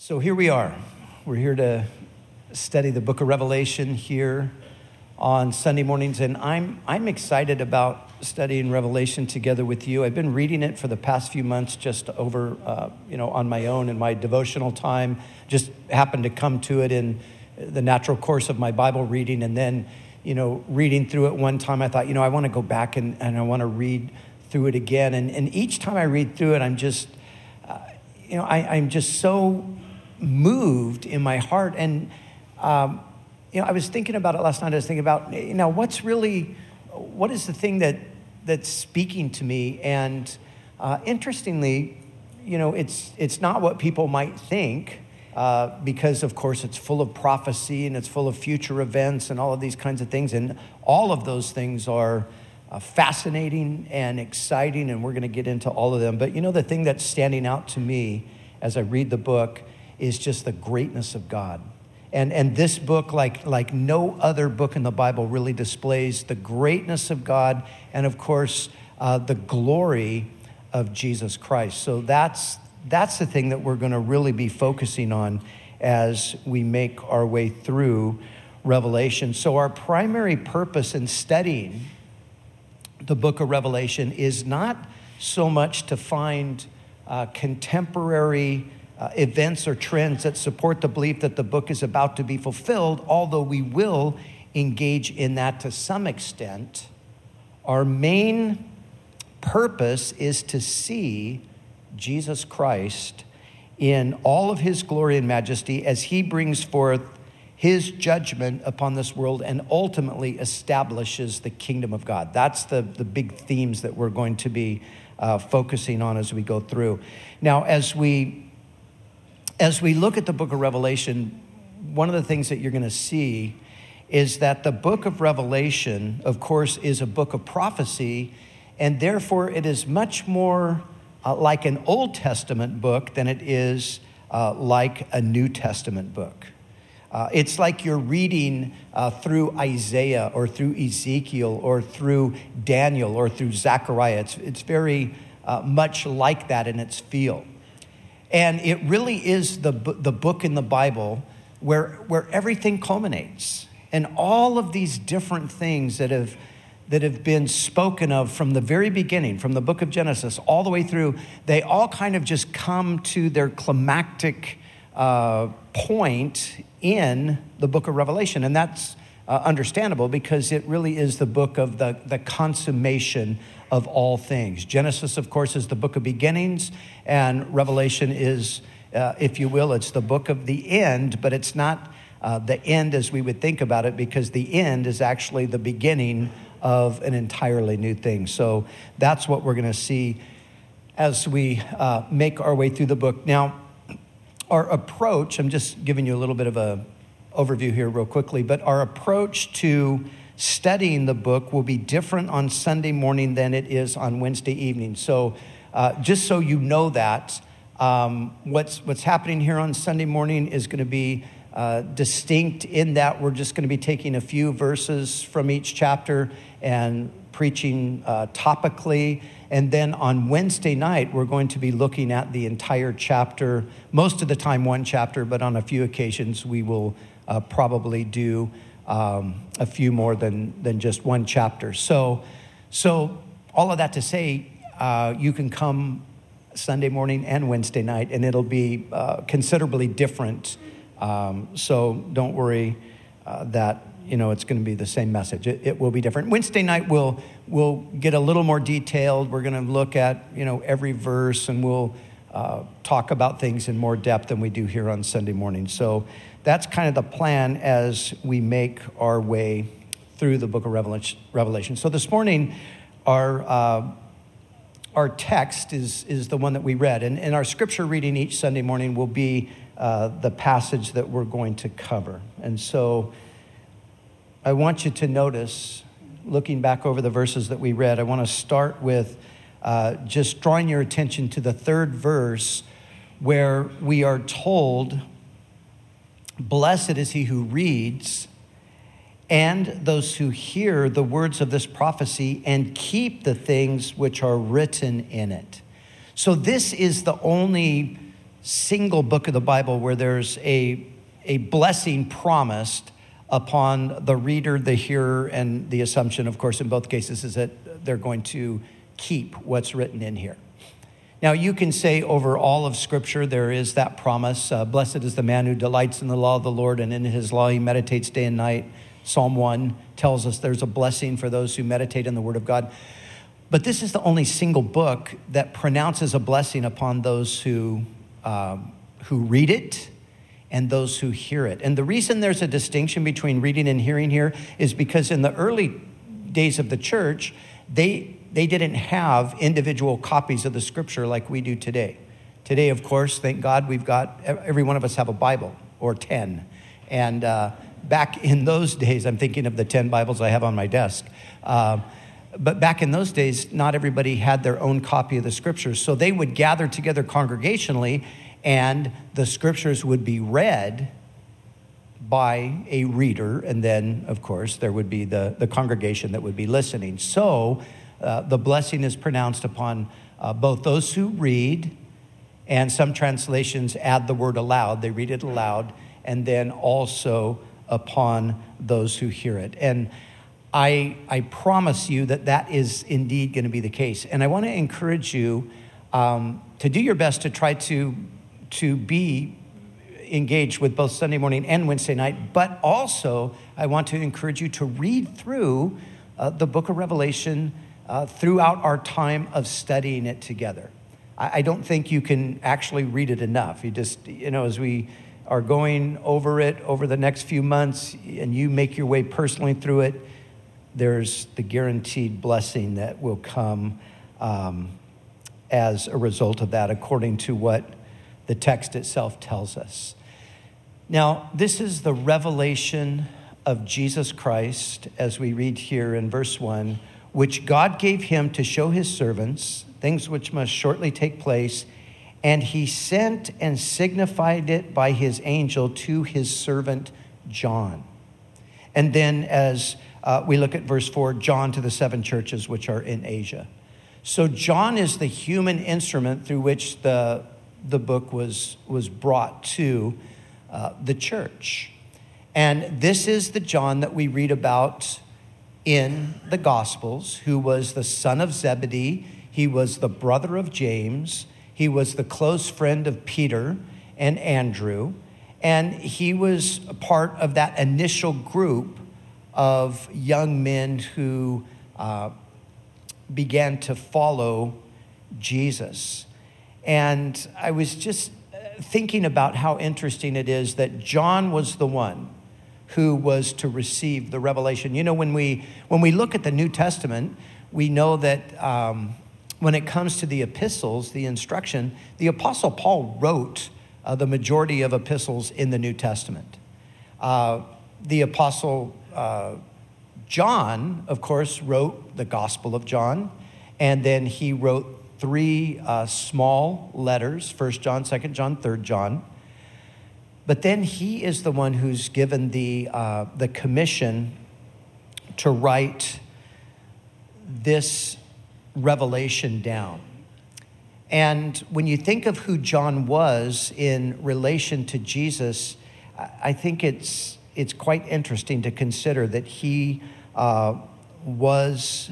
So here we are. We're here to study the book of Revelation here on Sunday mornings, and I'm, I'm excited about studying Revelation together with you. I've been reading it for the past few months just over, uh, you know, on my own in my devotional time. Just happened to come to it in the natural course of my Bible reading, and then, you know, reading through it one time, I thought, you know, I want to go back and, and I want to read through it again. And, and each time I read through it, I'm just, uh, you know, I, I'm just so moved in my heart. And, um, you know, I was thinking about it last night. I was thinking about, you know, what's really, what is the thing that, that's speaking to me? And uh, interestingly, you know, it's, it's not what people might think. Uh, because of course it's full of prophecy and it's full of future events and all of these kinds of things and all of those things are uh, fascinating and exciting and we're going to get into all of them but you know the thing that's standing out to me as i read the book is just the greatness of God. And, and this book, like, like no other book in the Bible, really displays the greatness of God and, of course, uh, the glory of Jesus Christ. So that's, that's the thing that we're going to really be focusing on as we make our way through Revelation. So, our primary purpose in studying the book of Revelation is not so much to find uh, contemporary uh, events or trends that support the belief that the book is about to be fulfilled, although we will engage in that to some extent. Our main purpose is to see Jesus Christ in all of his glory and majesty as he brings forth his judgment upon this world and ultimately establishes the kingdom of God. That's the, the big themes that we're going to be uh, focusing on as we go through. Now, as we as we look at the book of Revelation, one of the things that you're going to see is that the book of Revelation, of course, is a book of prophecy, and therefore it is much more uh, like an Old Testament book than it is uh, like a New Testament book. Uh, it's like you're reading uh, through Isaiah or through Ezekiel or through Daniel or through Zechariah. It's, it's very uh, much like that in its feel. And it really is the, the book in the Bible where, where everything culminates. And all of these different things that have, that have been spoken of from the very beginning, from the book of Genesis all the way through, they all kind of just come to their climactic uh, point in the book of Revelation. And that's uh, understandable because it really is the book of the, the consummation of all things. Genesis, of course, is the book of beginnings, and Revelation is, uh, if you will, it's the book of the end, but it's not uh, the end as we would think about it because the end is actually the beginning of an entirely new thing. So that's what we're going to see as we uh, make our way through the book. Now, our approach, I'm just giving you a little bit of a overview here real quickly, but our approach to studying the book will be different on Sunday morning than it is on Wednesday evening. So, uh, just so you know that, um, what's, what's happening here on Sunday morning is going to be uh, distinct in that we're just going to be taking a few verses from each chapter and preaching uh, topically. And then on Wednesday night, we're going to be looking at the entire chapter, most of the time, one chapter, but on a few occasions, we will uh, probably do um, a few more than, than just one chapter. So, so all of that to say, uh, you can come Sunday morning and Wednesday night, and it'll be uh, considerably different. Um, so don't worry uh, that you know it's going to be the same message. It, it, will be different. Wednesday night we'll we'll get a little more detailed. We're going to look at you know every verse, and we'll uh, talk about things in more depth than we do here on Sunday morning. So that's kind of the plan as we make our way through the book of Revelation. So this morning, our, uh, our text is, is the one that we read. And, and our scripture reading each Sunday morning will be uh, the passage that we're going to cover. And so I want you to notice, looking back over the verses that we read, I want to start with uh, just drawing your attention to the third verse where we are told Blessed is he who reads and those who hear the words of this prophecy and keep the things which are written in it. So, this is the only single book of the Bible where there's a, a blessing promised upon the reader, the hearer, and the assumption, of course, in both cases, is that they're going to keep what's written in here. Now, you can say over all of Scripture, there is that promise uh, Blessed is the man who delights in the law of the Lord, and in his law he meditates day and night. Psalm 1 tells us there's a blessing for those who meditate in the Word of God. But this is the only single book that pronounces a blessing upon those who, um, who read it and those who hear it. And the reason there's a distinction between reading and hearing here is because in the early days of the church, they, they didn't have individual copies of the scripture like we do today. Today, of course, thank God, we've got every one of us have a Bible or 10. And uh, back in those days, I'm thinking of the 10 Bibles I have on my desk. Uh, but back in those days, not everybody had their own copy of the scriptures. So they would gather together congregationally and the scriptures would be read by a reader, and then, of course, there would be the, the congregation that would be listening. So uh, the blessing is pronounced upon uh, both those who read, and some translations add the word aloud, they read it aloud, and then also upon those who hear it. And I, I promise you that that is indeed going to be the case. And I want to encourage you um, to do your best to try to to be engaged with both Sunday morning and Wednesday night, but also I want to encourage you to read through uh, the book of Revelation uh, throughout our time of studying it together. I, I, don't think you can actually read it enough. You just, you know, as we are going over it over the next few months and you make your way personally through it, there's the guaranteed blessing that will come um, as a result of that, according to what the text itself tells us. Now, this is the revelation of Jesus Christ, as we read here in verse 1, which God gave him to show his servants things which must shortly take place, and he sent and signified it by his angel to his servant John. And then, as uh, we look at verse 4, John to the seven churches which are in Asia. So, John is the human instrument through which the the book was, was brought to uh, the church. And this is the John that we read about in the Gospels, who was the son of Zebedee. He was the brother of James. He was the close friend of Peter and Andrew. And he was a part of that initial group of young men who uh, began to follow Jesus. And I was just thinking about how interesting it is that John was the one who was to receive the revelation. You know, when we when we look at the New Testament, we know that um, when it comes to the epistles, the instruction, the Apostle Paul wrote uh, the majority of epistles in the New Testament. Uh, the Apostle uh, John, of course, wrote the Gospel of John, and then he wrote three uh, small letters First John, Second John, Third John. But then he is the one who's given the, uh, the commission to write this revelation down. And when you think of who John was in relation to Jesus, I think it's, it's quite interesting to consider that he uh, was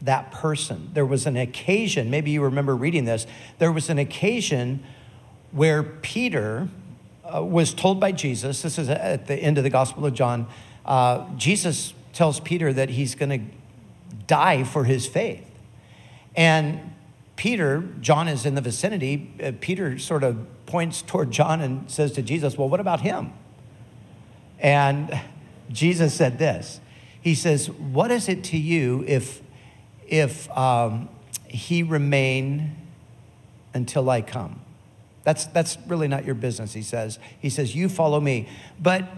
that person. There was an occasion, maybe you remember reading this, there was an occasion where Peter uh, was told by Jesus, this is at the end of the Gospel of John, uh, Jesus tells Peter that he's going to die for his faith. And Peter, John is in the vicinity, uh, Peter sort of points toward John and says to Jesus, Well, what about him? And Jesus said this He says, What is it to you if if um, he remain until I come. That's, that's really not your business, he says. He says, You follow me. But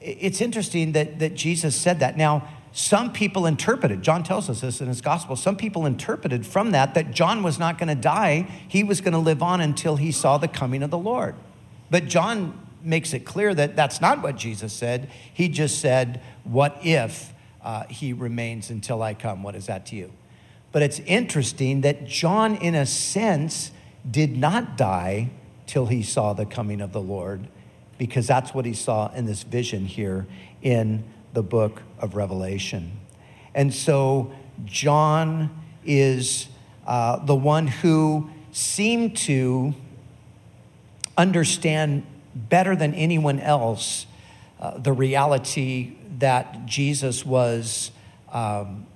it's interesting that, that Jesus said that. Now, some people interpreted, John tells us this in his gospel, some people interpreted from that that John was not going to die. He was going to live on until he saw the coming of the Lord. But John makes it clear that that's not what Jesus said. He just said, What if uh, he remains until I come? What is that to you? But it's interesting that John, in a sense, did not die till he saw the coming of the Lord, because that's what he saw in this vision here in the book of Revelation. And so John is uh, the one who seemed to understand better than anyone else uh, the reality that Jesus was um,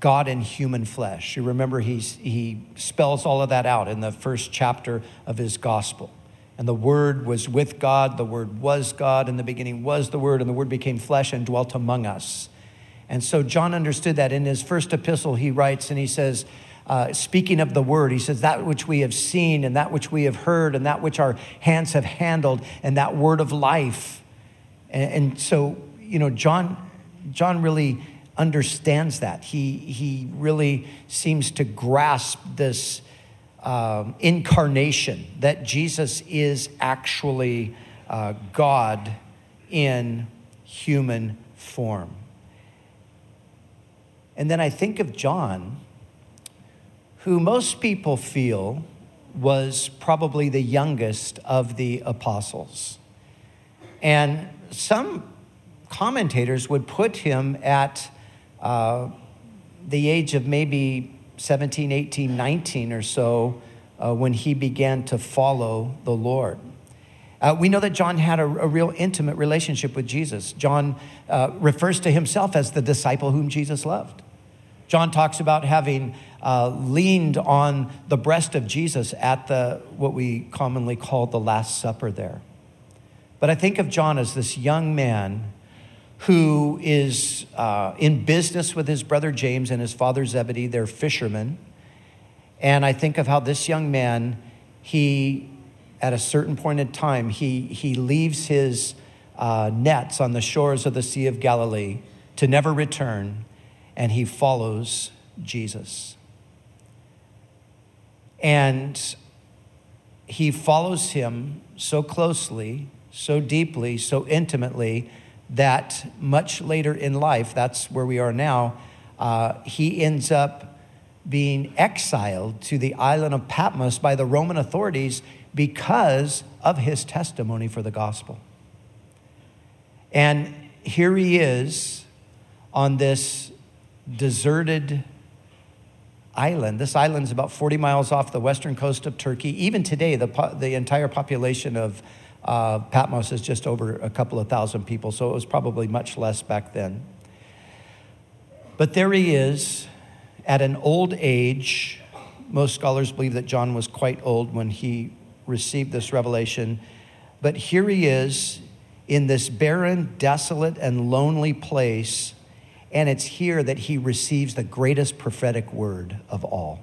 God in human flesh. You remember he's, he spells all of that out in the first chapter of his gospel. And the Word was with God, the Word was God, in the beginning was the Word, and the Word became flesh and dwelt among us. And so John understood that. In his first epistle, he writes and he says, uh, speaking of the word, he says, that which we have seen and that which we have heard and that which our hands have handled and that word of life. And, and so, you know, John, John really understands that. He, he really seems to grasp this um, incarnation that Jesus is actually uh, God in human form. And then I think of John, who most people feel was probably the youngest of the apostles. And some commentators would put him at uh, the age of maybe 17, 18, 19 or so uh, when he began to follow the Lord. Uh, we know that John had a, a, real intimate relationship with Jesus. John uh, refers to himself as the disciple whom Jesus loved. John talks about having uh, leaned on the breast of Jesus at the what we commonly call the Last Supper there. But I think of John as this young man who is uh, in business with his brother James and his father Zebedee. They're fishermen. And I think of how this young man, he, at a certain point in time, he, he leaves his uh, nets on the shores of the Sea of Galilee to never return, and he follows Jesus. And he follows him so closely, so deeply, so intimately that much later in life, that's where we are now, uh, he ends up being exiled to the island of Patmos by the Roman authorities because of his testimony for the gospel. And here he is on this deserted island. This island is about 40 miles off the western coast of Turkey. Even today, the, the entire population of uh, Patmos is just over a couple of thousand people, so it was probably much less back then. But there he is at an old age. Most scholars believe that John was quite old when he received this revelation. But here he is in this barren, desolate, and lonely place. And it's here that he receives the greatest prophetic word of all.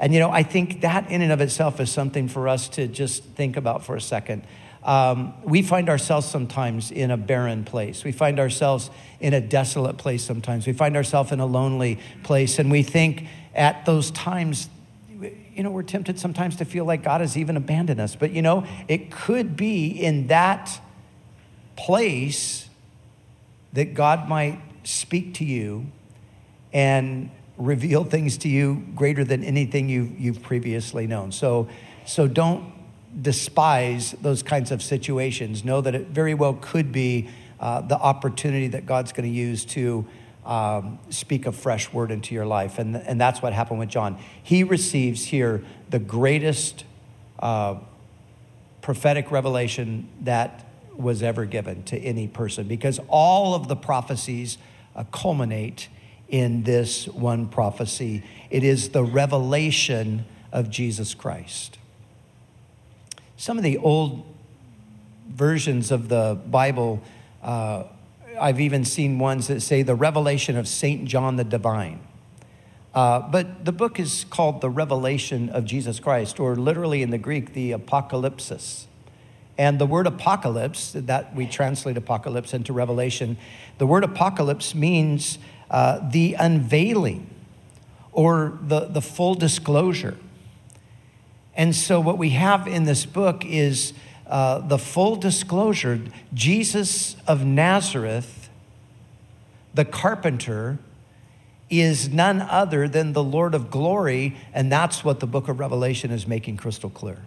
And, you know, I think that in and of itself is something for us to just think about for a second. Um, we find ourselves sometimes in a barren place. We find ourselves in a desolate place sometimes. We find ourselves in a lonely place. And we think at those times, you know, we're tempted sometimes to feel like God has even abandoned us. But, you know, it could be in that place that God might speak to you and reveal things to you greater than anything you've, you've previously known. So, so don't despise those kinds of situations. Know that it very well could be uh, the opportunity that God's going to use to um, speak a fresh word into your life. And, and that's what happened with John. He receives here the greatest uh, prophetic revelation that was ever given to any person because all of the prophecies uh, culminate in this one prophecy. It is the revelation of Jesus Christ. Some of the old versions of the Bible, uh, I've even seen ones that say the revelation of St. John the Divine. Uh, but the book is called The Revelation of Jesus Christ, or literally in the Greek, the Apocalypsis. And the word apocalypse, that we translate apocalypse into revelation, the word apocalypse means uh, the unveiling or the, the full disclosure. And so, what we have in this book is uh, the full disclosure Jesus of Nazareth, the carpenter, is none other than the Lord of glory, and that's what the book of Revelation is making crystal clear.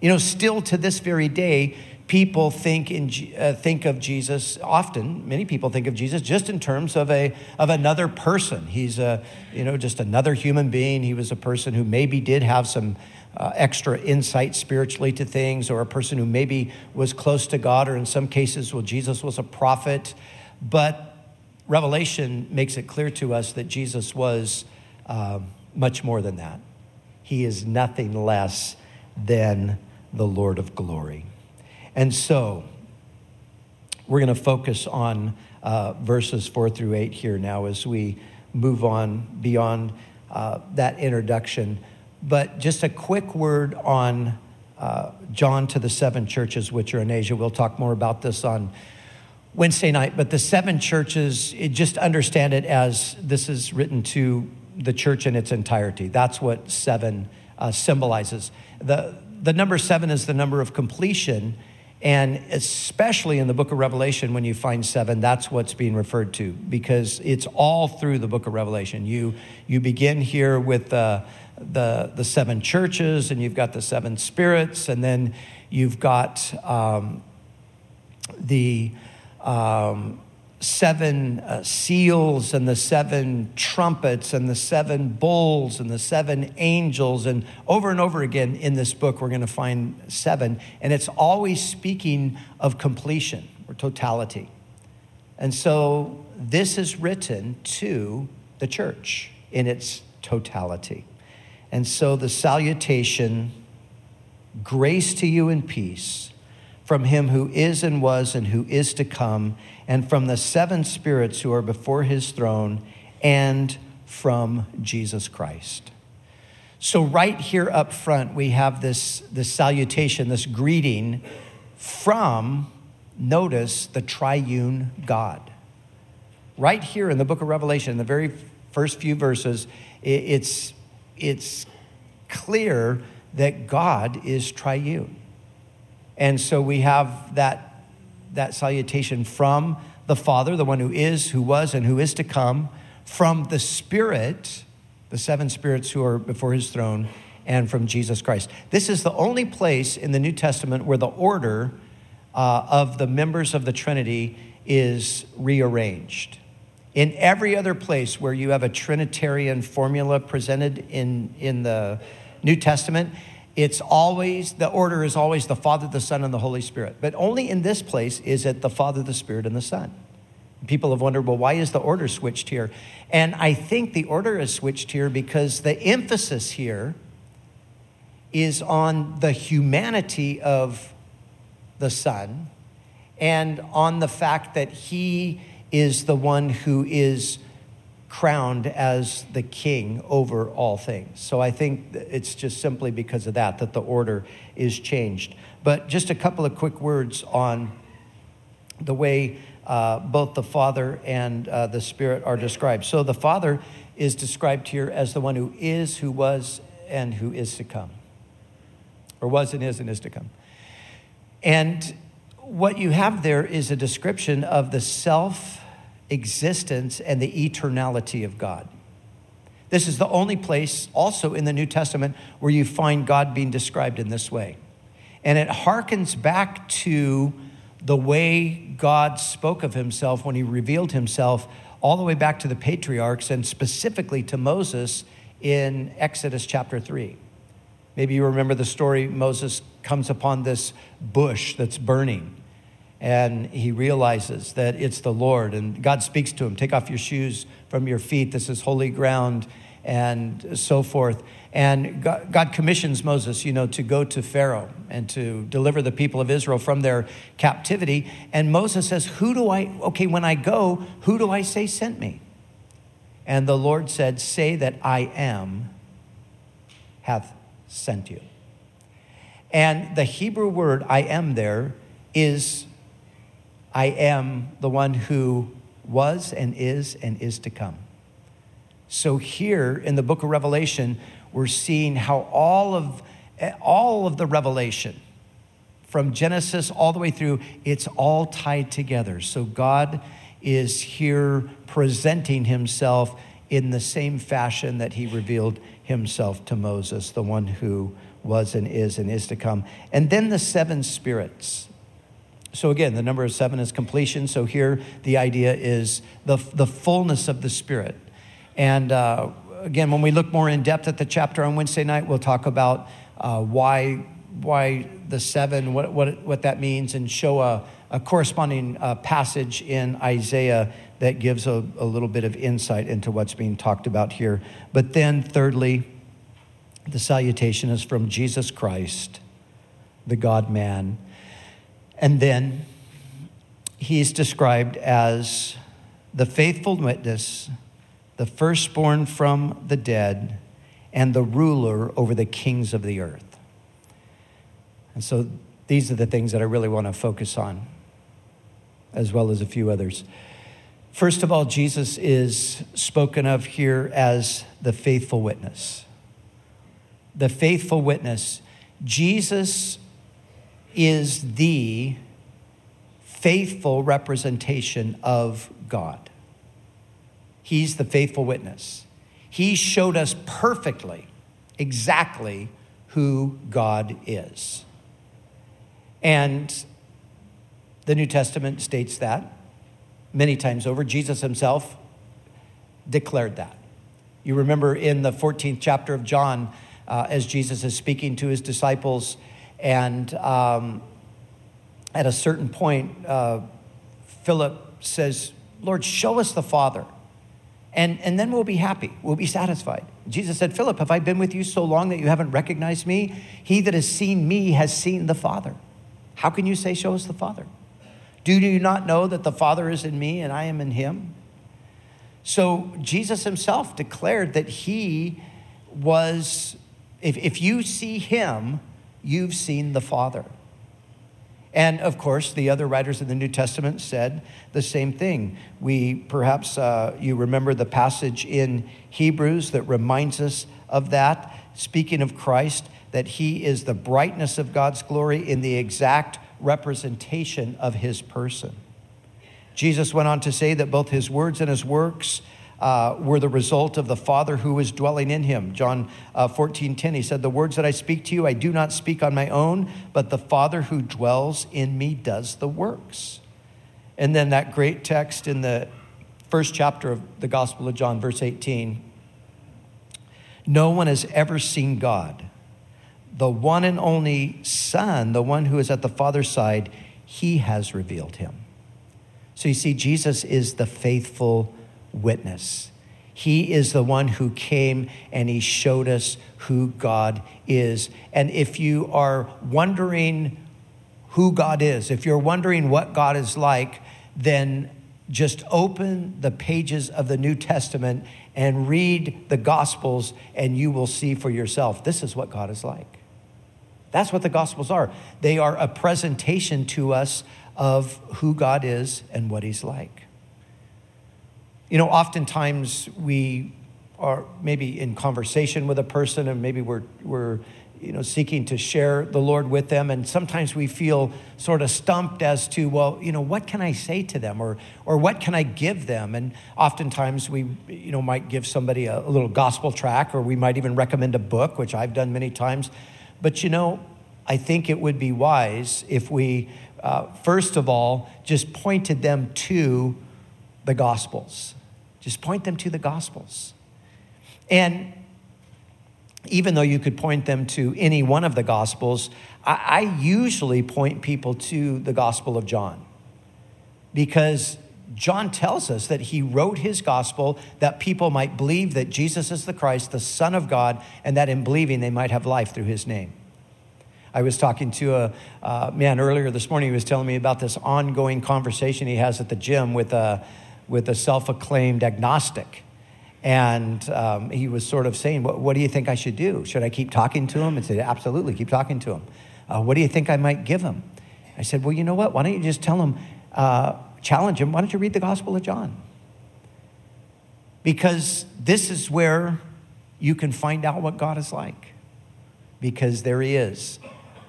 You know, still to this very day, people think, in, uh, think of Jesus often, many people think of Jesus just in terms of, a, of another person. He's a, you know, just another human being. He was a person who maybe did have some uh, extra insight spiritually to things, or a person who maybe was close to God, or in some cases, well, Jesus was a prophet. But Revelation makes it clear to us that Jesus was uh, much more than that. He is nothing less than the Lord of glory. And so, we're going to focus on uh, verses four through eight here now as we move on beyond uh, that introduction. But just a quick word on uh, John to the seven churches which are in Asia. We'll talk more about this on Wednesday night. But the seven churches, just understand it as this is written to the church in its entirety. That's what seven uh, symbolizes. The, the number seven is the number of completion and especially in the book of Revelation, when you find seven, that's what's being referred to because it's all through the book of Revelation. You, you begin here with uh, the, the seven churches, and you've got the seven spirits, and then you've got um, the. Um, seven uh, seals and the seven trumpets and the seven bowls and the seven angels. And over and over again in this book, we're going to find seven. And it's always speaking of completion or totality. And so this is written to the church in its totality. And so the salutation, grace to you and peace from him who is and was and who is to come and from the seven spirits who are before his throne, and from Jesus Christ. So, right here up front, we have this, this salutation, this greeting from, notice, the triune God. Right here in the book of Revelation, in the very first few verses, it's, it's clear that God is triune. And so we have that that salutation from the Father, the one who is, who was, and who is to come, from the Spirit, the seven spirits who are before his throne, and from Jesus Christ. This is the only place in the New Testament where the order uh, of the members of the Trinity is rearranged. In every other place where you have a Trinitarian formula presented in, in the New Testament, it's always, the order is always the Father, the Son, and the Holy Spirit. But only in this place is it the Father, the Spirit, and the Son. People have wondered, well, why is the order switched here? And I think the order is switched here because the emphasis here is on the humanity of the Son and on the fact that He is the one who is crowned as the king over all things. So I think it's just simply because of that that the order is changed. But just a couple of quick words on the way uh, both the Father and uh, the Spirit are described. So the Father is described here as the one who is, who was, and who is to come, or was and is and is to come. And what you have there is a description of the self existence and the eternality of God. This is the only place also in the New Testament where you find God being described in this way. And it harkens back to the way God spoke of himself when he revealed himself all the way back to the patriarchs and specifically to Moses in Exodus chapter 3. Maybe you remember the story Moses comes upon this bush that's burning and he realizes that it's the Lord. And God speaks to him Take off your shoes from your feet. This is holy ground, and so forth. And God commissions Moses, you know, to go to Pharaoh and to deliver the people of Israel from their captivity. And Moses says, Who do I, okay, when I go, who do I say sent me? And the Lord said, Say that I am hath sent you. And the Hebrew word I am there is I am the one who was and is and is to come. So here in the book of Revelation, we're seeing how all of all of the revelation from Genesis all the way through, it's all tied together. So God is here presenting himself in the same fashion that he revealed himself to Moses, the one who was and is and is to come. And then the seven spirits. So again, the number of seven is completion. So here the idea is the, the fullness of the Spirit. And uh, again, when we look more in depth at the chapter on Wednesday night, we'll talk about uh, why, why the seven, what, what, what that means, and show a, a corresponding uh, passage in Isaiah that gives a, a little bit of insight into what's being talked about here. But then, thirdly, the salutation is from Jesus Christ, the God man. And then he's described as the faithful witness, the firstborn from the dead, and the ruler over the kings of the earth. And so these are the things that I really want to focus on, as well as a few others. First of all, Jesus is spoken of here as the faithful witness. The faithful witness. Jesus is the faithful representation of God. He's the faithful witness. He showed us perfectly, exactly who God is. And the New Testament states that many times over. Jesus himself declared that. You remember in the 14th chapter of John, uh, as Jesus is speaking to his disciples, and um, at a certain point, uh, Philip says, Lord, show us the Father, and, and then we'll be happy. We'll be satisfied. Jesus said, Philip, have I been with you so long that you haven't recognized me? He that has seen me has seen the Father. How can you say, Show us the Father? Do you not know that the Father is in me and I am in him? So Jesus himself declared that he was, if, if you see him, you've seen the Father. And of course, the other writers of the New Testament said the same thing. We perhaps, uh, you remember the passage in Hebrews that reminds us of that, speaking of Christ, that he is the brightness of God's glory in the exact representation of his person. Jesus went on to say that both his words and his works uh, were the result of the Father who was dwelling in him. John uh, 14, 10, he said, The words that I speak to you, I do not speak on my own, but the Father who dwells in me does the works. And then that great text in the first chapter of the Gospel of John, verse 18 No one has ever seen God the one and only Son, the one who is at the Father's side, he has revealed him. So you see, Jesus is the faithful witness. He is the one who came and he showed us who God is. And if you are wondering who God is, if you're wondering what God is like, then just open the pages of the New Testament and read the Gospels, and you will see for yourself this is what God is like. That's what the Gospels are. They are a presentation to us of who God is and what He's like. You know, oftentimes we are maybe in conversation with a person and maybe we're, we're you know, seeking to share the Lord with them. And sometimes we feel sort of stumped as to, well, you know, what can I say to them or, or what can I give them? And oftentimes we, you know, might give somebody a, a little gospel track or we might even recommend a book, which I've done many times. But you know, I think it would be wise if we, uh, first of all, just pointed them to the Gospels. Just point them to the Gospels. And even though you could point them to any one of the Gospels, I, I usually point people to the Gospel of John because John tells us that he wrote his gospel that people might believe that Jesus is the Christ, the Son of God, and that in believing they might have life through his name. I was talking to a man earlier this morning. He was telling me about this ongoing conversation he has at the gym with a, with a self acclaimed agnostic. And um, he was sort of saying, what, what, do you think I should do? Should I keep talking to him? And said, Absolutely, keep talking to him. Uh, what do you think I might give him? I said, Well, you know what? Why don't you just tell him, uh, challenge him, why don't you read the Gospel of John? Because this is where you can find out what God is like. Because there he is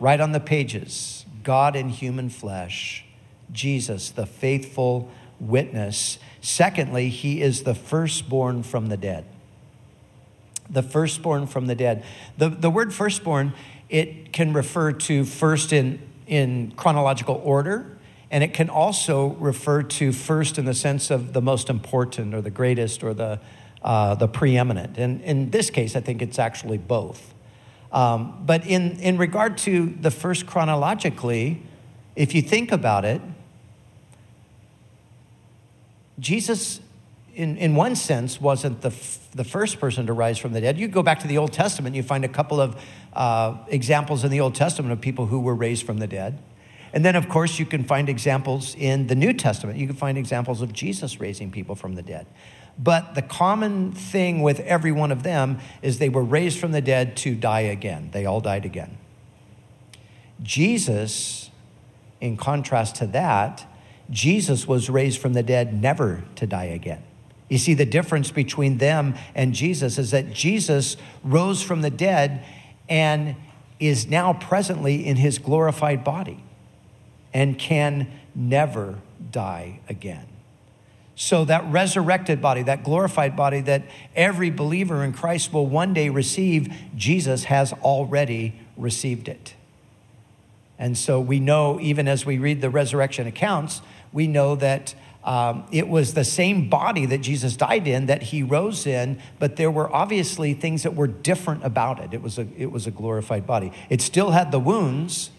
right on the pages God in human flesh, Jesus, the faithful witness. Secondly, he is the firstborn from the dead. The firstborn from the dead. The, the word firstborn it can refer to first in, in chronological order, and it can also refer to first in the sense of the most important or the greatest or the, uh, the preeminent. And in this case, I think it's actually both. Um, but in, in regard to the first chronologically, if you think about it, Jesus, in, in one sense, wasn't the, f- the first person to rise from the dead. You go back to the Old Testament, you find a couple of uh, examples in the Old Testament of people who were raised from the dead. And then, of course, you can find examples in the New Testament. You can find examples of Jesus raising people from the dead. But the common thing with every one of them is they were raised from the dead to die again. They all died again. Jesus, in contrast to that, Jesus was raised from the dead never to die again. You see, the difference between them and Jesus is that Jesus rose from the dead and is now presently in his glorified body and can never die again. So, that resurrected body, that glorified body that every believer in Christ will one day receive, Jesus has already received it. And so, we know, even as we read the resurrection accounts, we know that um, it was the same body that Jesus died in that he rose in, but there were obviously things that were different about it. It was a, it was a glorified body. It still had the wounds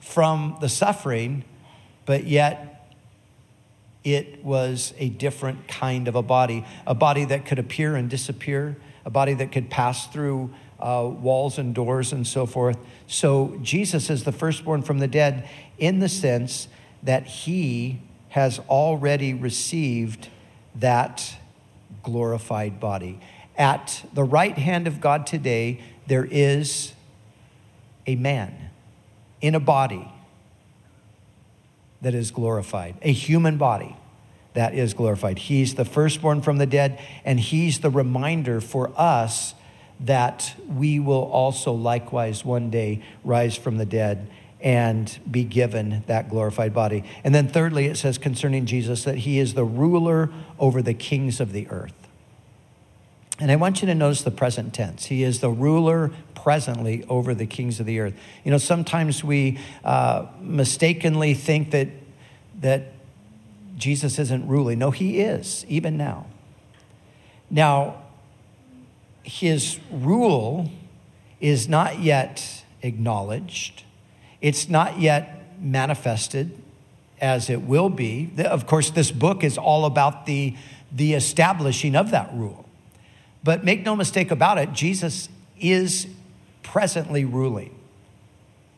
from the suffering, but yet it was a different kind of a body, a body that could appear and disappear, a body that could pass through uh, walls and doors and so forth. So Jesus is the firstborn from the dead in the sense that he has already received that glorified body. At the right hand of God today, there is a man in a body that is glorified, a human body that is glorified. He's the firstborn from the dead, and he's the reminder for us that we will also likewise one day rise from the dead and be given that glorified body. And then, thirdly, it says concerning Jesus that he is the ruler over the kings of the earth. And I want you to notice the present tense. He is the ruler presently over the kings of the earth. You know, sometimes we uh, mistakenly think that, that Jesus isn't ruling. No, he is, even now. Now, his rule is not yet acknowledged, it's not yet manifested as it will be. Of course, this book is all about the, the establishing of that rule. But make no mistake about it, Jesus is presently ruling.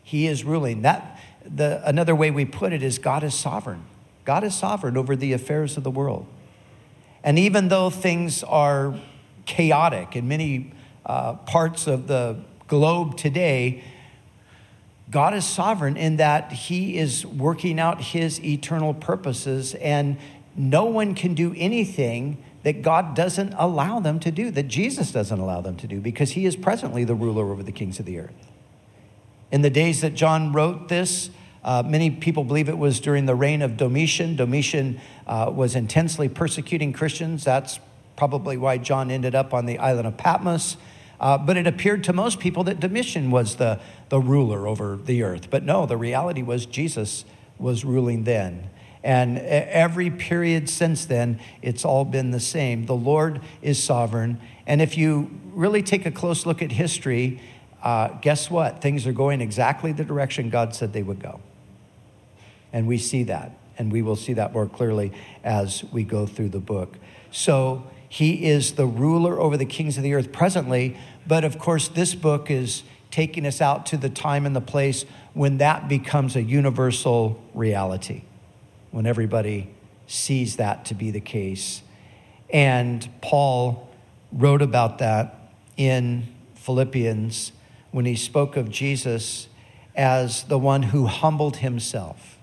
He is ruling. That the another way we put it is God is sovereign. God is sovereign over the affairs of the world. And even though things are chaotic in many uh, parts of the globe today, God is sovereign in that He is working out His eternal purposes, and no one can do anything that God doesn't allow them to do, that Jesus doesn't allow them to do, because he is presently the ruler over the kings of the earth. In the days that John wrote this, uh, many people believe it was during the reign of Domitian. Domitian uh, was intensely persecuting Christians. That's probably why John ended up on the island of Patmos. Uh, but it appeared to most people that Domitian was the, the ruler over the earth. But no, the reality was Jesus was ruling then. And every period since then, it's all been the same. The Lord is sovereign. And if you really take a close look at history, uh, guess what? Things are going exactly the direction God said they would go. And we see that. And we will see that more clearly as we go through the book. So he is the ruler over the kings of the earth presently. But of course, this book is taking us out to the time and the place when that becomes a universal reality when everybody sees that to be the case. And Paul wrote about that in Philippians when he spoke of Jesus as the one who humbled himself,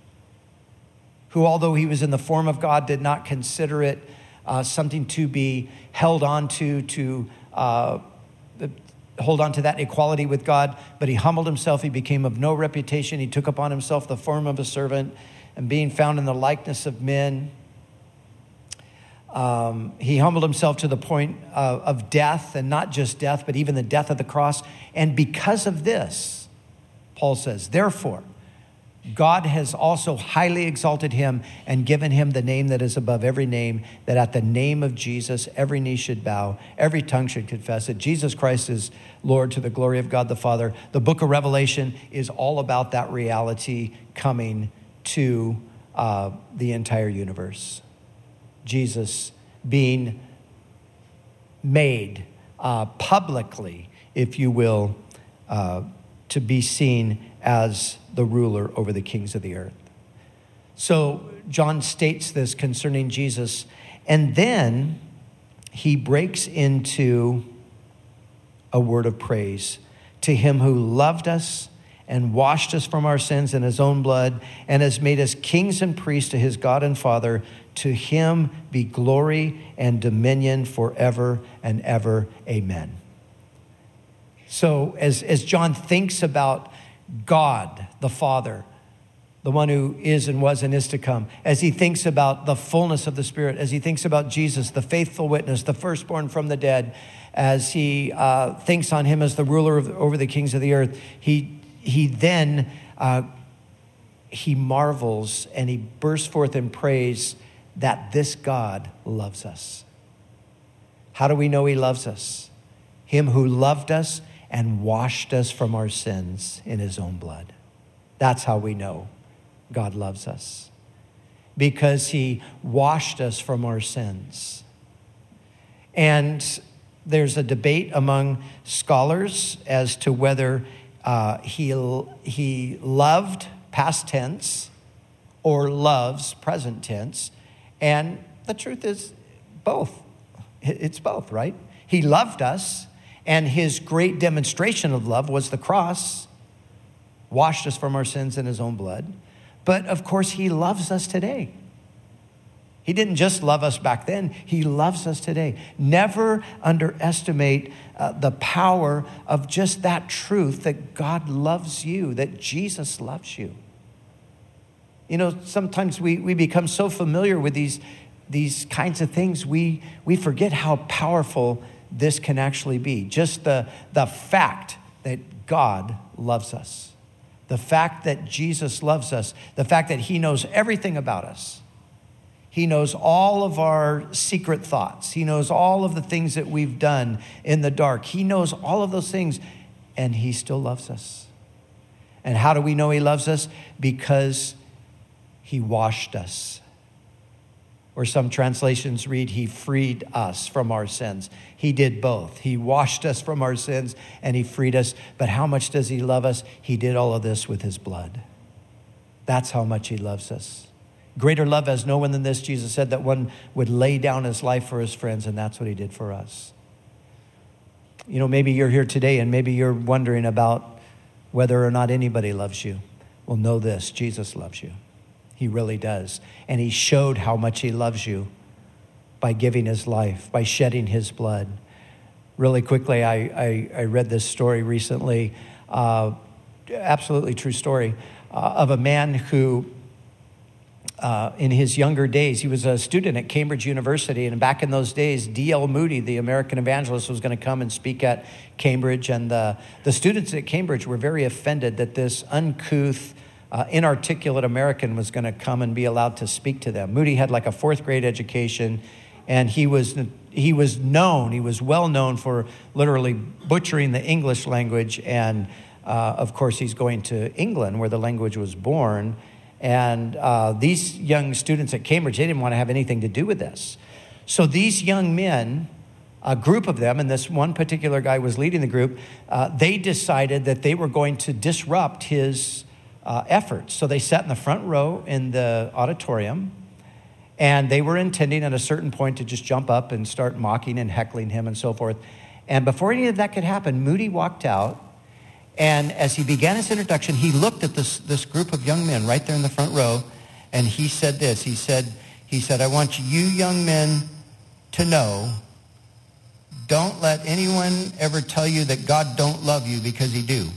who, although he was in the form of God, did not consider it uh, something to be held on to, to uh, hold on to that equality with God, but he humbled himself. He became of no reputation. He took upon himself the form of a servant and being found in the likeness of men. Um, he humbled himself to the point of, of death, and not just death, but even the death of the cross. And because of this, Paul says, Therefore, God has also highly exalted him and given him the name that is above every name, that at the name of Jesus every knee should bow, every tongue should confess that Jesus Christ is Lord to the glory of God the Father. The book of Revelation is all about that reality coming to uh, the entire universe. Jesus being made uh, publicly, if you will, uh, to be seen as the ruler over the kings of the earth. So John states this concerning Jesus, and then he breaks into a word of praise to him who loved us and washed us from our sins in his own blood and has made us kings and priests to his God and Father. To him be glory and dominion forever and ever. Amen. So, as, as John thinks about God the Father, the one who is and was and is to come, as he thinks about the fullness of the Spirit, as he thinks about Jesus, the faithful witness, the firstborn from the dead, as he uh, thinks on him as the ruler of, over the kings of the earth, he, he then uh, he marvels and he bursts forth in praise that this God loves us. How do we know he loves us? Him who loved us and washed us from our sins in his own blood. That's how we know God loves us, because he washed us from our sins. And there's a debate among scholars as to whether uh, he, he loved past tense or loves present tense. And the truth is, both. It's both, right? He loved us and his great demonstration of love was the cross, washed us from our sins in his own blood. But of course, he loves us today. He didn't just love us back then, he loves us today. Never underestimate uh, the power of just that truth that God loves you, that Jesus loves you. You know, sometimes we, we become so familiar with these, these kinds of things, we, we forget how powerful this can actually be. Just the, the fact that God loves us, the fact that Jesus loves us, the fact that He knows everything about us. He knows all of our secret thoughts. He knows all of the things that we've done in the dark. He knows all of those things, and He still loves us. And how do we know He loves us? Because He washed us or some translations read, He freed us from our sins. He did both. He washed us from our sins and He freed us. But how much does He love us? He did all of this with His blood. That's how much He loves us. Greater love has no one than this, Jesus said, that one would lay down his life for his friends, and that's what He did for us. You know, maybe you're here today and maybe you're wondering about whether or not anybody loves you. Well, know this Jesus loves you. He really does. And he showed how much he loves you by giving his life, by shedding his blood. Really quickly, I, I, I read this story recently, uh, absolutely true story, uh, of a man who, uh, in his younger days, he was a student at Cambridge University. And back in those days, D.L. Moody, the American evangelist, was going to come and speak at Cambridge. And the, the students at Cambridge were very offended that this uncouth, uh, inarticulate American was going to come and be allowed to speak to them. Moody had like a fourth grade education, and he was, he was known, he was well known for literally butchering the English language. And uh, of course, he's going to England where the language was born. And uh, these young students at Cambridge, they didn't want to have anything to do with this. So these young men, a group of them, and this one particular guy was leading the group, uh, they decided that they were going to disrupt his uh, efforts. So they sat in the front row in the auditorium, and they were intending at a certain point to just jump up and start mocking and heckling him and so forth. And before any of that could happen, Moody walked out. And as he began his introduction, he looked at this, this group of young men right there in the front row, and he said this. He said, he said, I want you young men to know, don't let anyone ever tell you that God don't love you because he do.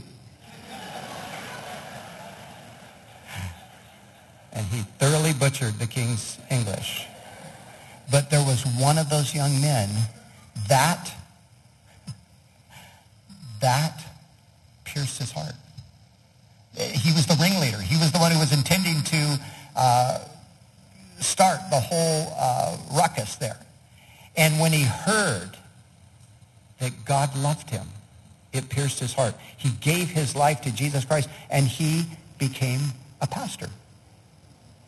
And he thoroughly butchered the king's English. But there was one of those young men that that pierced his heart. he was the ringleader. He was the one who was intending to uh, start the whole uh, ruckus there. And when he heard that God loved him, it pierced his heart. He gave his life to Jesus Christ, and he became a pastor.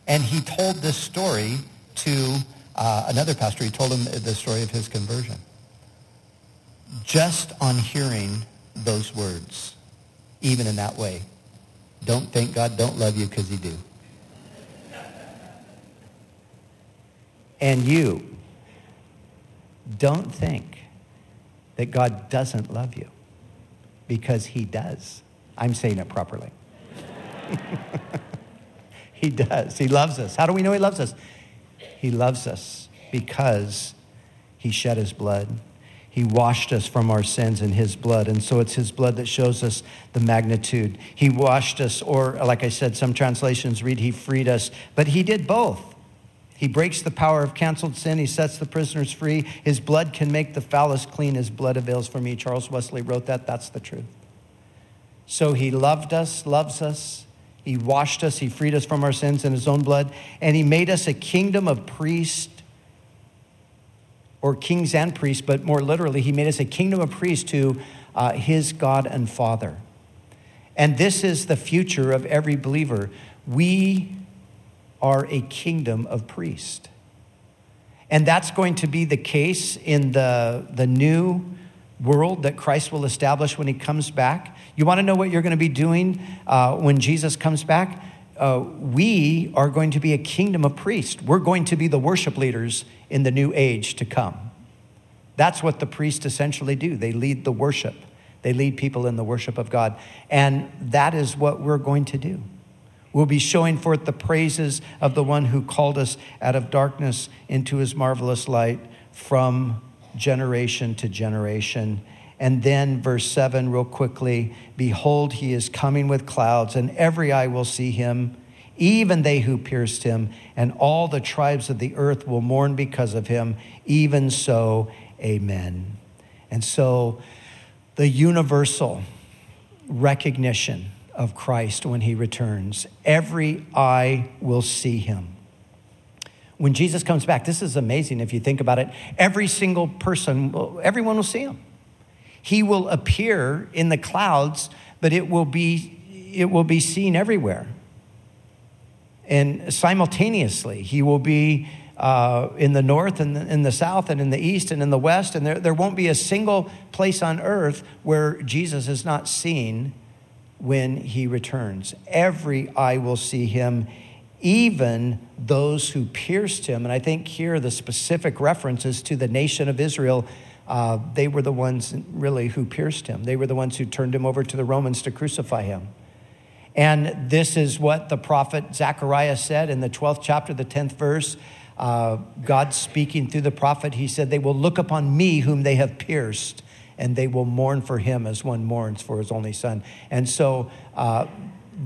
And he told this story to uh, another pastor. He told him the story of his conversion. Just on hearing those words, even in that way, don't think God don't love you because he do. And you don't think that God doesn't love you because he does. I'm saying it properly. he does. He loves us. How do we know he loves us? He loves us because he shed his blood. He washed us from our sins in his blood. And so it's his blood that shows us the magnitude. He washed us, or like I said, some translations read he freed us, but he did both. He breaks the power of canceled sin. He sets the prisoners free. His blood can make the foulest clean. His blood avails for me. Charles Wesley wrote that. That's the truth. So he loved us, loves us. He washed us. He freed us from our sins in his own blood. And he made us a kingdom of priests or kings and priests, but more literally, he made us a kingdom of priests to uh, his God and Father. And this is the future of every believer. We are a kingdom of priests. And that's going to be the case in the, the new world that Christ will establish when he comes back. You want to know what you're going to be doing uh, when Jesus comes back? Uh, we are going to be a kingdom of priests. We're going to be the worship leaders in the new age to come. That's what the priests essentially do. They lead the worship, they lead people in the worship of God. And that is what we're going to do. We'll be showing forth the praises of the one who called us out of darkness into his marvelous light from generation to generation. And then, verse 7, real quickly Behold, he is coming with clouds, and every eye will see him, even they who pierced him, and all the tribes of the earth will mourn because of him. Even so, amen. And so, the universal recognition of Christ when he returns. Every eye will see him. When Jesus comes back, this is amazing if you think about it. Every single person, everyone will see him. He will appear in the clouds, but it will be, it will be seen everywhere. And simultaneously, he will be uh, in the north and in the south and in the east and in the west. And there, there won't be a single place on earth where Jesus is not seen when he returns. Every eye will see him, even those who pierced him. And I think here the specific references to the nation of Israel. Uh, they were the ones really who pierced him. They were the ones who turned him over to the Romans to crucify him. And this is what the prophet Zechariah said in the 12th chapter, the 10th verse. Uh, God speaking through the prophet, he said, They will look upon me whom they have pierced and they will mourn for him as one mourns for his only son. And so uh,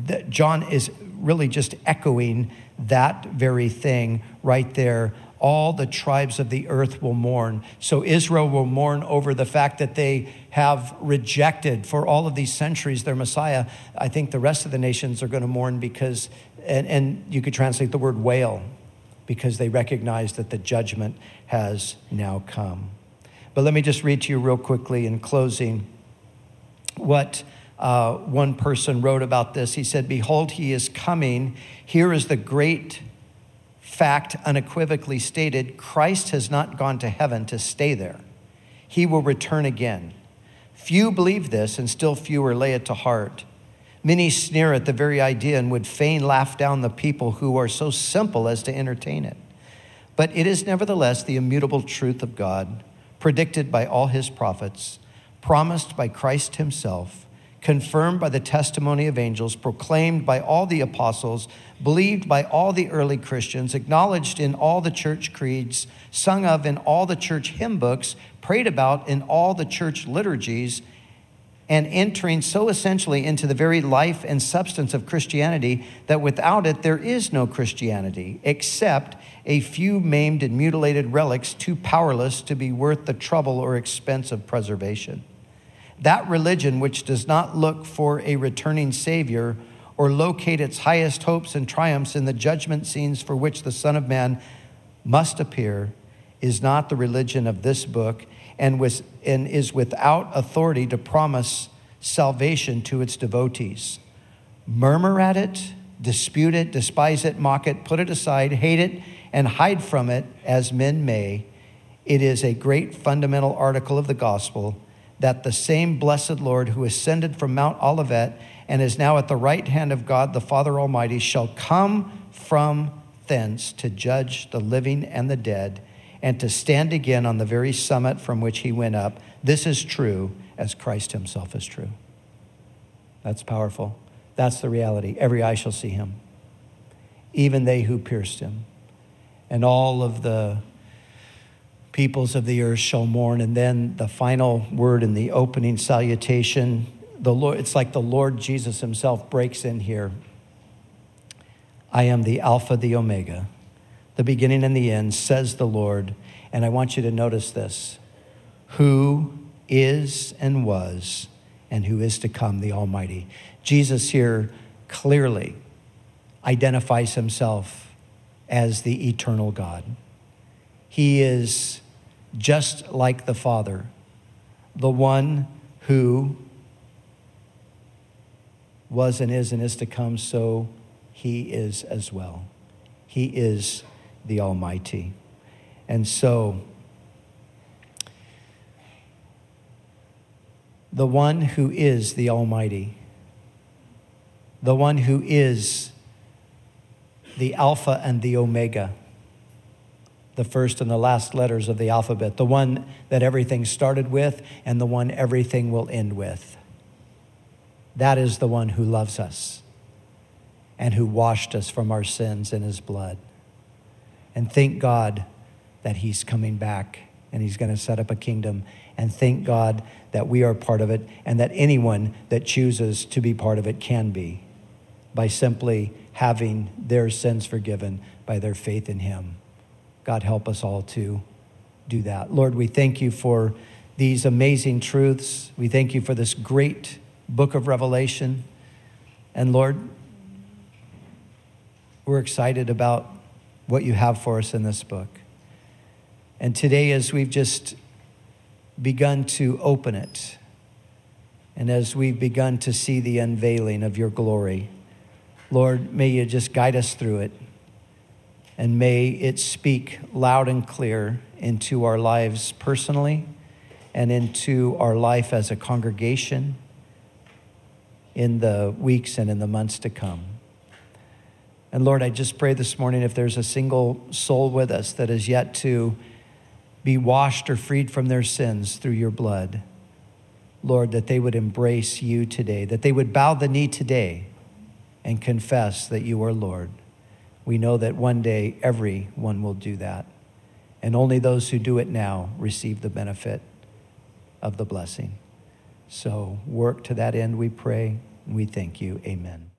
the, John is really just echoing that very thing right there. All the tribes of the earth will mourn. So Israel will mourn over the fact that they have rejected for all of these centuries their Messiah. I think the rest of the nations are going to mourn because, and, and you could translate the word wail, because they recognize that the judgment has now come. But let me just read to you real quickly in closing what uh, one person wrote about this. He said, Behold, he is coming. Here is the great fact unequivocally stated Christ has not gone to heaven to stay there, he will return again. Few believe this, and still fewer lay it to heart. Many sneer at the very idea and would fain laugh down the people who are so simple as to entertain it. But it is nevertheless the immutable truth of God predicted by all his prophets, promised by Christ himself, confirmed by the testimony of angels, proclaimed by all the apostles, believed by all the early Christians, acknowledged in all the church creeds, sung of in all the church hymn books, prayed about in all the church liturgies, and entering so essentially into the very life and substance of Christianity that without it there is no Christianity, except a few maimed and mutilated relics too powerless to be worth the trouble or expense of preservation. That religion which does not look for a returning Savior or locate its highest hopes and triumphs in the judgment scenes for which the Son of Man must appear is not the religion of this book and, was, and is without authority to promise salvation to its devotees. Murmur at it, dispute it, despise it, mock it, put it aside, hate it, and hide from it as men may. It is a great fundamental article of the gospel that the same blessed Lord who ascended from Mount Olivet and is now at the right hand of God the Father Almighty shall come from thence to judge the living and the dead and to stand again on the very summit from which he went up. This is true as Christ himself is true. That's powerful. That's the reality. Every eye shall see him, even they who pierced him. And all of the peoples of the earth shall mourn. And then the final word in the opening salutation, the Lord, it's like the Lord Jesus himself breaks in here. I am the Alpha, the Omega, the beginning and the end, says the Lord. And I want you to notice this who is and was and who is to come, the Almighty. Jesus here clearly identifies himself as the eternal God. He is just like the Father, the one who was and is and is to come, so he is as well. He is the Almighty. And so, the one who is the Almighty, the one who is the Alpha and the Omega, the first and the last letters of the alphabet, the one that everything started with and the one everything will end with. That is the one who loves us and who washed us from our sins in his blood. And thank God that he's coming back and he's going to set up a kingdom. And thank God that we are part of it and that anyone that chooses to be part of it can be by simply having their sins forgiven by their faith in him. God, help us all to do that. Lord, we thank you for these amazing truths. We thank you for this great book of Revelation. And Lord, we're excited about what you have for us in this book. And today, as we've just begun to open it, and as we've begun to see the unveiling of your glory, Lord, may you just guide us through it. And may it speak loud and clear into our lives personally and into our life as a congregation in the weeks and in the months to come. And Lord, I just pray this morning if there's a single soul with us that is yet to be washed or freed from their sins through your blood, Lord, that they would embrace you today, that they would bow the knee today and confess that you are Lord. We know that one day everyone will do that. And only those who do it now receive the benefit of the blessing. So work to that end, we pray. We thank you. Amen.